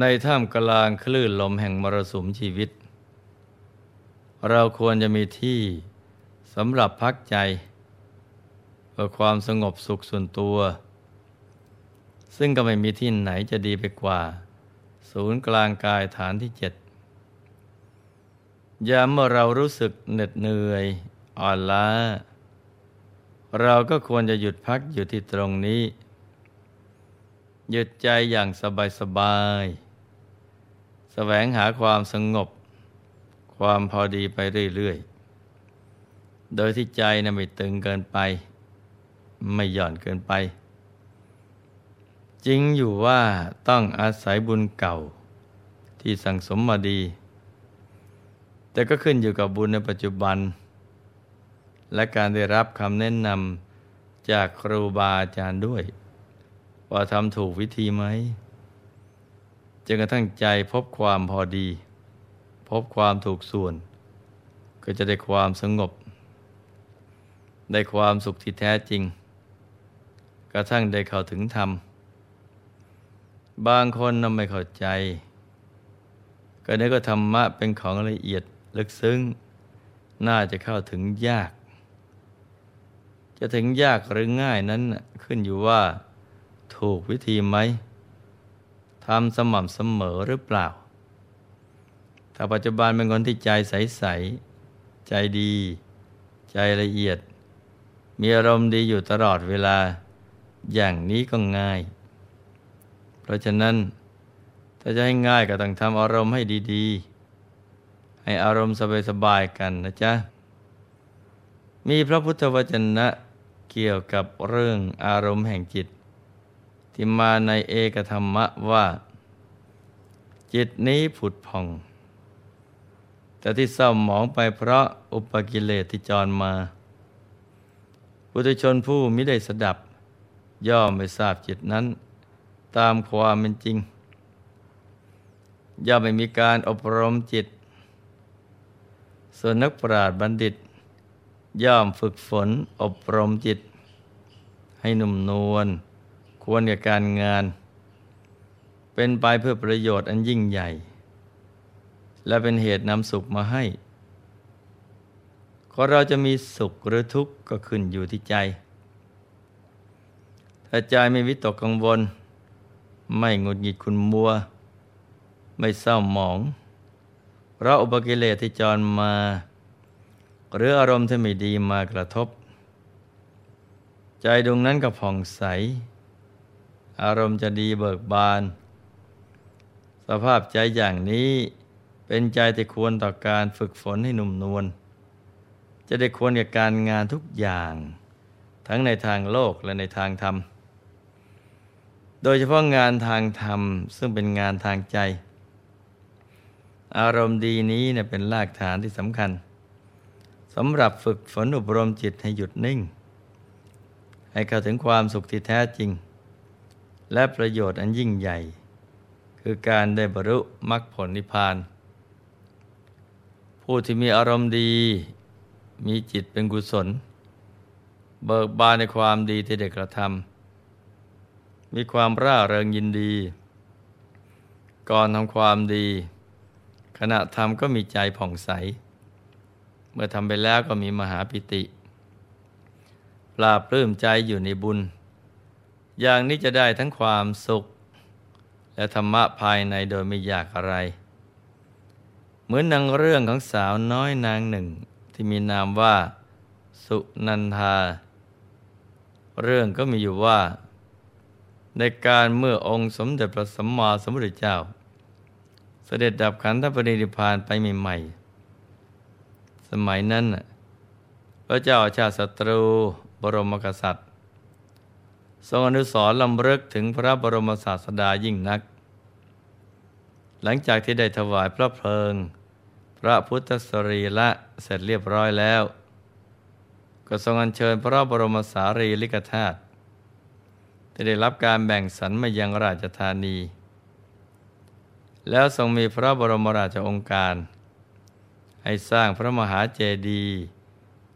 ในท่ามกลางคลื่นลมแห่งมรสุมชีวิต เราควรจะมีที่สำหรับพักใจ เพื่อความสงบสุขส่วนตัว ซึ่งก็ไม่มีที่ไหนจะดีไปกว่า ศูนย์กลางกายฐานที่เจ็ดยามเมื่อเรารู้สึกเหน็ดเหนื่อยอ่อนล้า เราก็ควรจะหยุดพักอยู่ที่ตรงนี้หยุดใจอย่างสบายสบาย แสวงหาความสงบ ความพอดีไปเรื่อยๆ โดยที่ใจนะไม่ตึงเกินไป ไม่หย่อนเกินไป จริงอยู่ว่าต้องอาศัยบุญเก่าที่สั่งสมมาดี แต่ก็ขึ้นอยู่กับบุญในปัจจุบัน และการได้รับคำแนะนำจากครูบาอาจารย์ด้วย ว่าทำถูกวิธีไหม จนกระทั่งใจพบความพอดี พบความถูกส่วน ก็จะได้ความสงบ ได้ความสุขที่แท้จริง กระทั่งได้เข้าถึงธรรม บางคนนำไม่เข้าใจ ก็นึกว่าธรรมะเป็นของละเอียดลึกซึ้ง น่าจะเข้าถึงยาก จะถึงยากหรือง่ายนั้นขึ้นอยู่ว่า ถูกวิธีไหม ทำสม่ำเสมอหรือเปล่า ถ้าปัจจุบันเป็นคนที่ใจใส ๆ ใจดี ใจละเอียด มีอารมณ์ดีอยู่ตลอดเวลา อย่างนี้ก็ง่าย เพราะฉะนั้น ถ้าจะให้ง่ายก็ต้องทำอารมณ์ให้ดี ๆ ให้อารมณ์สบาย ๆ กันนะจ๊ะ มีพระพุทธวจนะเกี่ยวกับเรื่องอารมณ์แห่งจิต ที่มาในเอกธรรมะว่า จิตนี้ผุดพอง แต่ที่เศร้าหมองไปเพราะอุปกิเลสที่จรมาปุถุชนผู้มิได้สดับ ย่อมไม่ทราบจิตนั้น ตามความเป็นจริง ย่อมไม่มีการอบรมจิต ส่วนนักปราชญ์บัณฑิต ย่อมฝึกฝนอบรมจิต ให้หนุ่มนวล ควรกับการงาน เป็นไปเพื่อประโยชน์อันยิ่งใหญ่ และเป็นเหตุนำสุขมาให้ก็เราจะมีสุขหรือทุกข์ก็ขึ้นอยู่ที่ใจ ถ้าใจไม่วิตกกังวล ไม่งุดหงิดคุณมัว ไม่เศร้าหมองเพราะอุปกิเลสที่จรมา หรืออารมณ์ที่ไม่ดีมากระทบ ใจดวงนั้นก็ผ่องใส อารมณ์จะดีเบิกบาน สภาพใจอย่างนี้เป็นใจที่ควรต่อการฝึกฝนให้หนุ่มนวลจะได้ควรกับการงานทุกอย่าง ทั้งในทางโลกและในทางธรรม โดยเฉพาะงานทางธรรม ซึ่งเป็นงานทางใจ อารมณ์ดีนี้เนี่ยเป็นรากฐานที่สำคัญสำหรับฝึกฝนอบรมจิตให้หยุดนิ่ง ให้เข้าถึงความสุขที่แท้จริง และประโยชน์อันยิ่งใหญ่ คือการได้บรรลุมรรคผลนิพพาน ผู้ที่มีอารมณ์ดี มีจิตเป็นกุศล เบิกบานในความดีที่ได้กระทำมีความร่าเริงยินดี ก่อนทำความดี ขณะทำก็มีใจผ่องใส เมื่อทำไปแล้วก็มีมหาปิติปราบปลื้มใจอยู่ในบุญ อย่างนี้จะได้ทั้งความสุข และธรรมะภายในโดยไม่ยากอะไร เหมือนนางเรื่องของสาวน้อยนางหนึ่งที่มีนามว่า สุนันทา เรื่องก็มีอยู่ว่า ในการเมื่อองค์สมเด็จพระสัมมาสัมพุทธเจ้า เสด็จดับขันธปรินิพานไปใหม่ๆสมัยนั้นพระเจ้าชาติศัตรูบรมกษัตริย์ ทรงอนุสรลำเลิกถึงพระบรมศาสดายิ่งนัก หลังจากที่ได้ถวายพระเพลิง พระพุทธสรีละเสร็จเรียบร้อยแล้ว ก็ทรงอัญเชิญพระบรมสารีริกธาตุที่ได้รับการแบ่งสรรมายังราชธานี แล้วทรงมีพระบรมราชองค์การ ให้สร้างพระมหาเจดีย์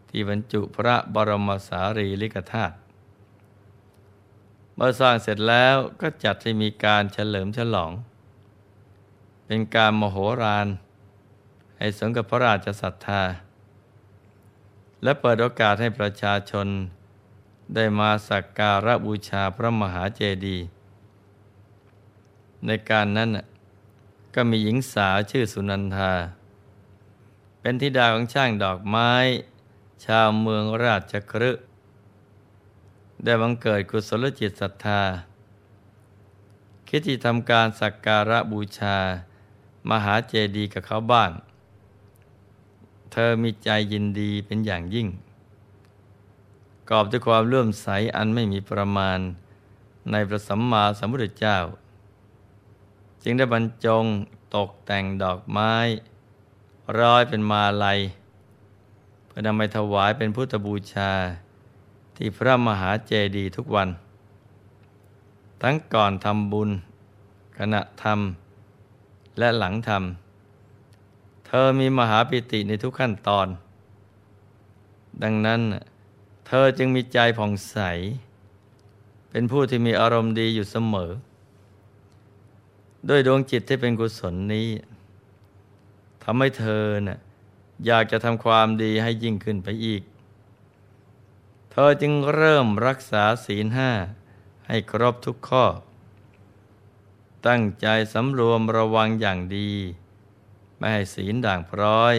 ที่บรรจุพระบรมสารีริกธาตุ เมื่อสร้างเสร็จแล้วก็จัดให้มีการเฉลิมฉลอง เป็นการมโหฬารให้สมกับพระราชศรัทธา และเปิดโอกาสให้ประชาชนได้มาสักการะบูชาพระมหาเจดีย์ในการนั้นก็มีหญิงสาวชื่อสุนันทา เป็นธิดาของช่างดอกไม้ ชาวเมืองราชครึ ได้บังเกิดกุศลจิตศรัทธา คิดที่ทำการสักการะบูชา มหาเจดีย์กับเขาบ้าง เธอมีใจยินดีเป็นอย่างยิ่ง กอบด้วยความเลื่อมใสอันไม่มีประมาณในพระสัมมาสัมพุทธเจ้า จึงได้บรรจงตกแต่งดอกไม้ ร้อยเป็นมาลัย เพื่อนำไปถวายเป็นพุทธบูชา ที่พระมหาเจดีย์ทุกวัน ทั้งก่อนทำบุญ ขณะทำและหลังทำเธอมีมหาปิติในทุกขั้นตอน ดังนั้นเธอจึงมีใจผ่องใส เป็นผู้ที่มีอารมณ์ดีอยู่เสมอ ด้วยดวงจิตที่เป็นกุศลนี้ทำให้เธอนะ่ะอยากจะทำความดีให้ยิ่งขึ้นไปอีก เธอจึงเริ่มรักษาศีลห้าให้ครบทุกข้อ ตั้งใจสำรวมระวังอย่างดี ไม่ให้ศีลด่างพร้อย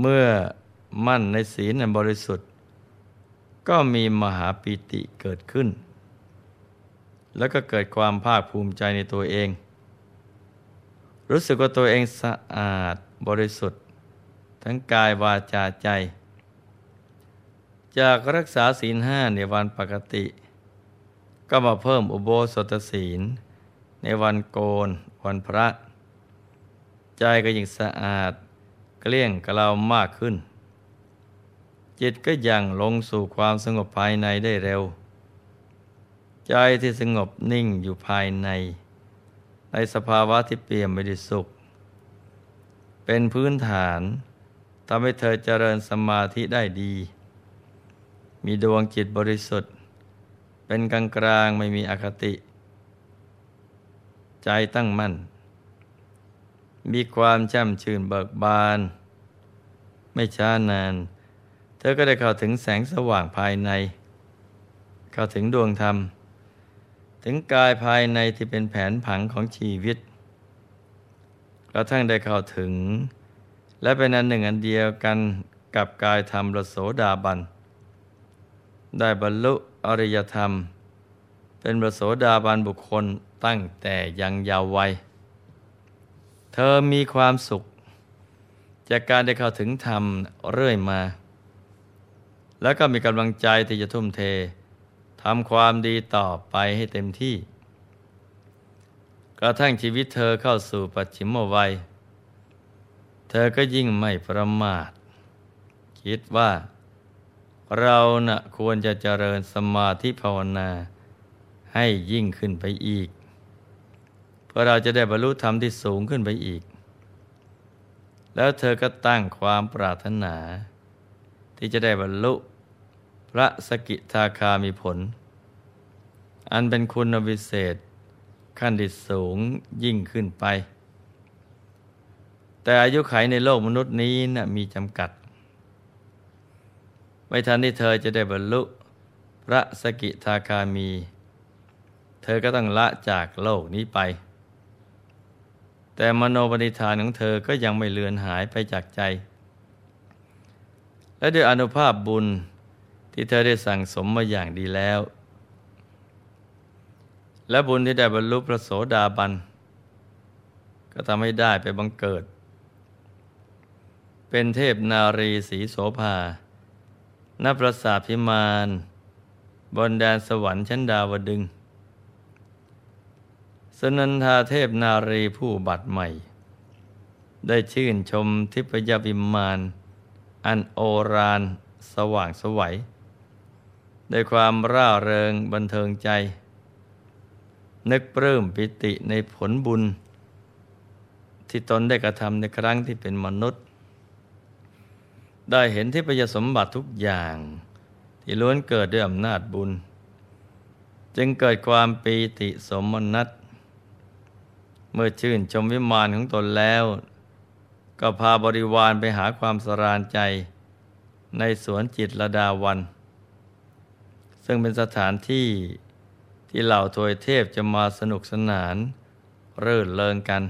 เมื่อมั่นในศีลบริสุทธิ์ ก็มีมหาปิติเกิดขึ้น แล้วก็เกิดความภาคภูมิใจในตัวเอง รู้สึกว่าตัวเองสะอาดบริสุทธิ์ ทั้งกายวาจาใจ จากรักษาศีลห้าในวันปกติ ก็มาเพิ่มอุโบสถศีล ในวันโกน วันพระ ใจก็ยิ่งสะอาด เกลี้ยงกล่าวมากขึ้น จิตก็ยังลงสู่ความสงบภายในได้เร็ว ใจที่สงบนิ่งอยู่ภายใน ในสภาวะที่เปี่ยมไปด้วยสุข เป็นพื้นฐานทำให้เธอเจริญสมาธิได้ดี มีดวงจิตบริสุทธิ์ เป็นกลางกลางไม่มีอคติ ใจตั้งมั่น มีความช่ำชื่นเบิกบาน ไม่ช้านาน เธอก็ได้เข้าถึงแสงสว่างภายใน เข้าถึงดวงธรรม ถึงกายภายในที่เป็นแผนผังของชีวิตกระทั่งได้เข้าถึง และเป็นอันหนึ่งอันเดียวกันกับกายธรรมระโสดาบัน ได้บรรลุอริยธรรม เป็นประโสดาบันบุคคลตั้งแต่ยังยาววัย เธอมีความสุข จากการได้เข้าถึงธรรมเรื่อยมา แล้วก็มีกำลังใจที่จะทุ่มเททำความดีต่อไปให้เต็มที่ กระทั่งชีวิตเธอเข้าสู่ปัจฉิมวัย เธอก็ยิ่งไม่ประมาท คิดว่า เรานะ่ะควรจะเจริญสมาธิภาวนา ให้ยิ่งขึ้นไปอีก เพื่อเราจะได้บรรลุธรรมที่สูงขึ้นไปอีก แล้วเธอก็ตั้งความปรารถนา ที่จะได้บรรลุพระสกิทาคามีผล อันเป็นคุณวิเศษขั้นดิสูงยิ่งขึ้นไป แต่อายุไขในโลกมนุษย์นี้นะมีจำกัด ไม่ทันที่เธอจะได้บรรลุพระสกิทาคามี เธอก็ต้องละจากโลกนี้ไป แต่มโนปณิธานของเธอก็ยังไม่เลือนหายไปจากใจ และด้วยอนุภาพบุญที่เธอได้สั่งสมมาอย่างดีแล้ว และบุญที่ได้บรรลุพระโสดาบัน ก็ทำให้ได้ไปบังเกิด เป็นเทพนารีสีโสภา ณปราสาทพิมาน บนแดนสวรรค์ชั้นดาวดึง สนันทาเทพนารีผู้บัตรใหม่ ได้ชื่นชมทิพยวิมาน อันโอรานสว่างสวัยด้วยความร่าเริงบันเทิงใจ นึกปลื้มปิติในผลบุญ ที่ตนได้กระทำในครั้งที่เป็นมนุษย์ ได้เห็นที่ประยสมบัติทุกอย่าง ที่ล้วนเกิดด้วยอำนาจบุญ จึงเกิดความปีติสมนัตเมื่อชื่นชมวิมานของตนแล้ว ก็พาบริวารไปหาความสรานใจในสวนจิตรดาวัน ซึ่งเป็นสถานที่ที่เหล่าทวยเทพจะมาสนุกสนานเรื่นเริงกัน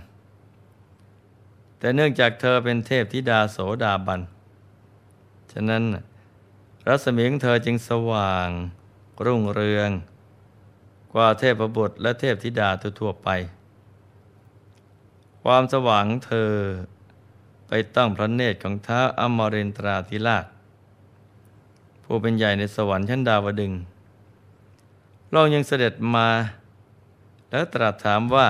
แต่เนื่องจากเธอเป็นเทพธิดาโสดาบัน ฉะนั้น รัศมีของเธอจึงสว่าง รุ่งเรือง กว่าเทพบุตรและเทพธิดาทั่วไป ความสว่างเธอไปตั้งพระเนตรของท้าอมรินตราธิราชผู้เป็นใหญ่ในสวรรค์ชั้นดาวดึงเรายังเสด็จมา แล้วตรัสถามว่า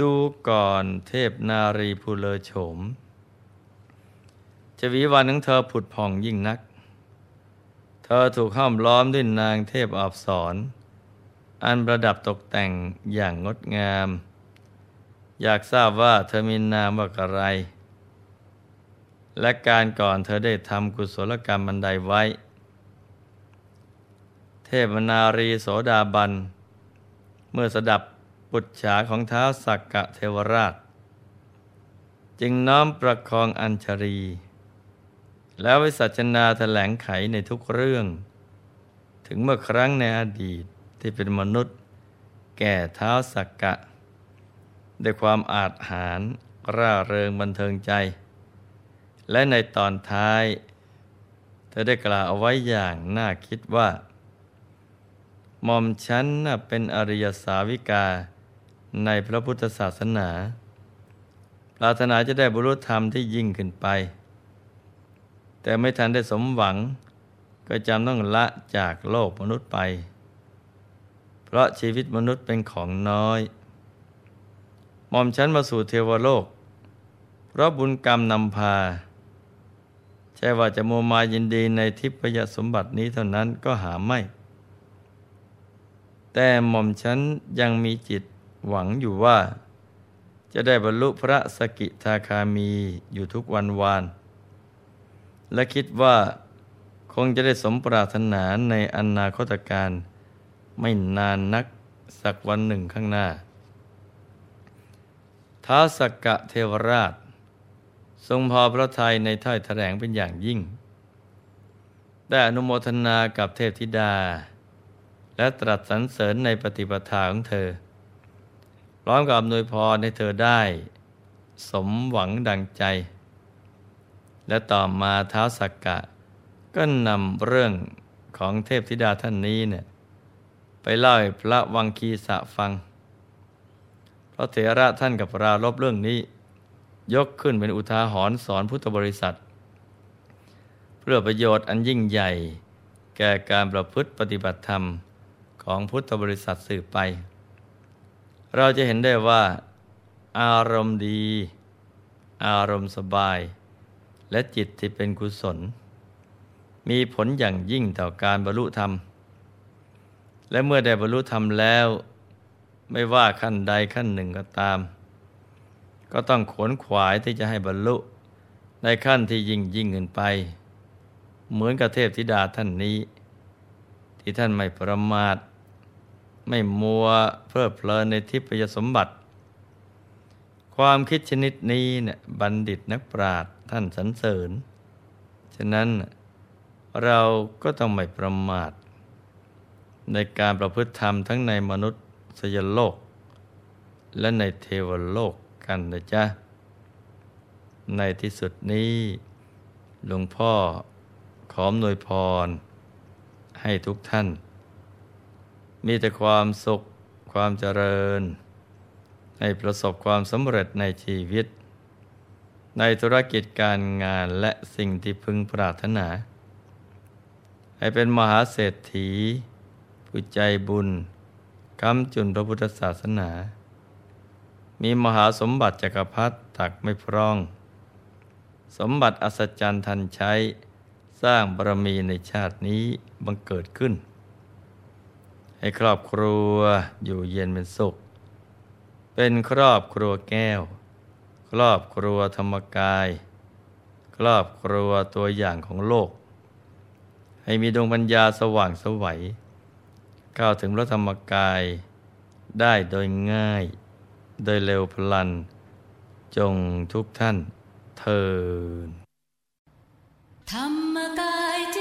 ดูก่อนเทพนารีภูเลโฉม จะวีวันของเธอผุดผ่องยิ่งนัก เธอถูกห้อมล้อมด้วยนางเทพอับสรอันประดับตกแต่งอย่างงดงาม อยากทราบว่าเธอมีนามว่าอะไร และการก่อนเธอได้ทำกุศลกรรมบันไดไว้ เทพนารีโสดาบัน เมื่อสดับปุจฉาของเท้าสักกะเทวราช จึงน้อมประคองอัญชรี แล้ววิสัชนาแถลงไขในทุกเรื่อง ถึงเมื่อครั้งในอดีตที่เป็นมนุษย์ แก่เท้าสักกะ ด้วยความอาจหารร่าเริงบันเทิงใจ และในตอนท้าย เธอได้กล่าวเอาไว้อย่างน่าคิดว่าหม่อมฉันเป็นอริยสาวิกาในพระพุทธศาสนา ปรารถนาจะได้บรรลุธรรมที่ยิ่งขึ้นไป แต่ไม่ทันได้สมหวัง ก็จำต้องละจากโลกมนุษย์ไป เพราะชีวิตมนุษย์เป็นของน้อยมอมฉันมาสู่เทวโลก เพราะบุญกรรมนำพา ใช่ว่าจะโมมายินดีในทิพยสมบัตินี้เท่านั้นก็หาไม่ แต่หม่อมฉันยังมีจิตหวังอยู่ว่า จะได้บรรลุพระสกิทาคามีอยู่ทุกวันวาน และคิดว่าคงจะได้สมปรารถนาในอนาคตการไม่นานนักสักวันหนึ่งข้างหน้า ท้าสกกะเทวราช ทรงพอพระทัยในถ้อยแถลงเป็นอย่างยิ่ง ได้อนุโมทนากับเทพธิดา และตรัสสรรเสริญในปฏิปทาของเธอ พร้อมกับอำนวยพรให้เธอได้ สมหวังดังใจ และต่อมาเท้าสักกะ ก็นำเรื่องของเทพธิดาท่านนี้เนี่ยไปเล่าให้พระวังคีสะฟังเพราะเถระท่านกับราลบเรื่องนี้ ยกขึ้นเป็นอุทาหรณ์สอนพุทธบริษัท เพื่อประโยชน์อันยิ่งใหญ่ แก่การประพฤติปฏิบัติธรรมของพุทธบริษัทสืบไป เราจะเห็นได้ว่า อารมณ์ดี อารมณ์สบาย และจิตที่เป็นกุศล มีผลอย่างยิ่งต่อการบรรลุธรรม และเมื่อได้บรรลุธรรมแล้ว ไม่ว่าขั้นใดขั้นหนึ่งก็ตาม ก็ต้องขวนขวายที่จะให้บรรลุในขั้นที่ยิ่งยิ่งขึ้นไป เหมือนกับเทพธิดาท่านนี้ ที่ท่านไม่ประมาท ไม่มัวเพลิดเพลินในทิพยสมบัติ ความคิดชนิดนี้เนี่ยบัณฑิตนักปราชญ ท่านสรรเสริญ ฉะนั้นเราก็ต้องไม่ประมาท ในการประพฤติธรรมทั้งในมนุษย์สยโลก และในเทวโลกกันนะจ๊ะ ในที่สุดนี้ หลวงพ่อขอมนวยพร ให้ทุกท่าน มีแต่ความสุขความเจริญ ให้ประสบความสำเร็จในชีวิต ในธุรกิจการงานและสิ่งที่พึงปรารถนา ให้เป็นมหาเศรษฐี ผู้ใจบุญคำจุนพระพุทธศาสนา มีมหาสมบัติจักรพรรดิตักไม่พร่อง สมบัติอัศจรรย์ทันใช้ สร้างบารมีในชาตินี้บังเกิดขึ้น ให้ครอบครัวอยู่เย็นเป็นสุข เป็นครอบครัวแก้ว รอบครัวธรรมกาย ครอบครัวตัวอย่างของโลก ให้มีดวงปัญญาสว่างสวัยก้าวถึงพระธรรมกายได้โดยง่าย โดยเร็วพลัน จงทุกท่านเทินธรรมกายเจ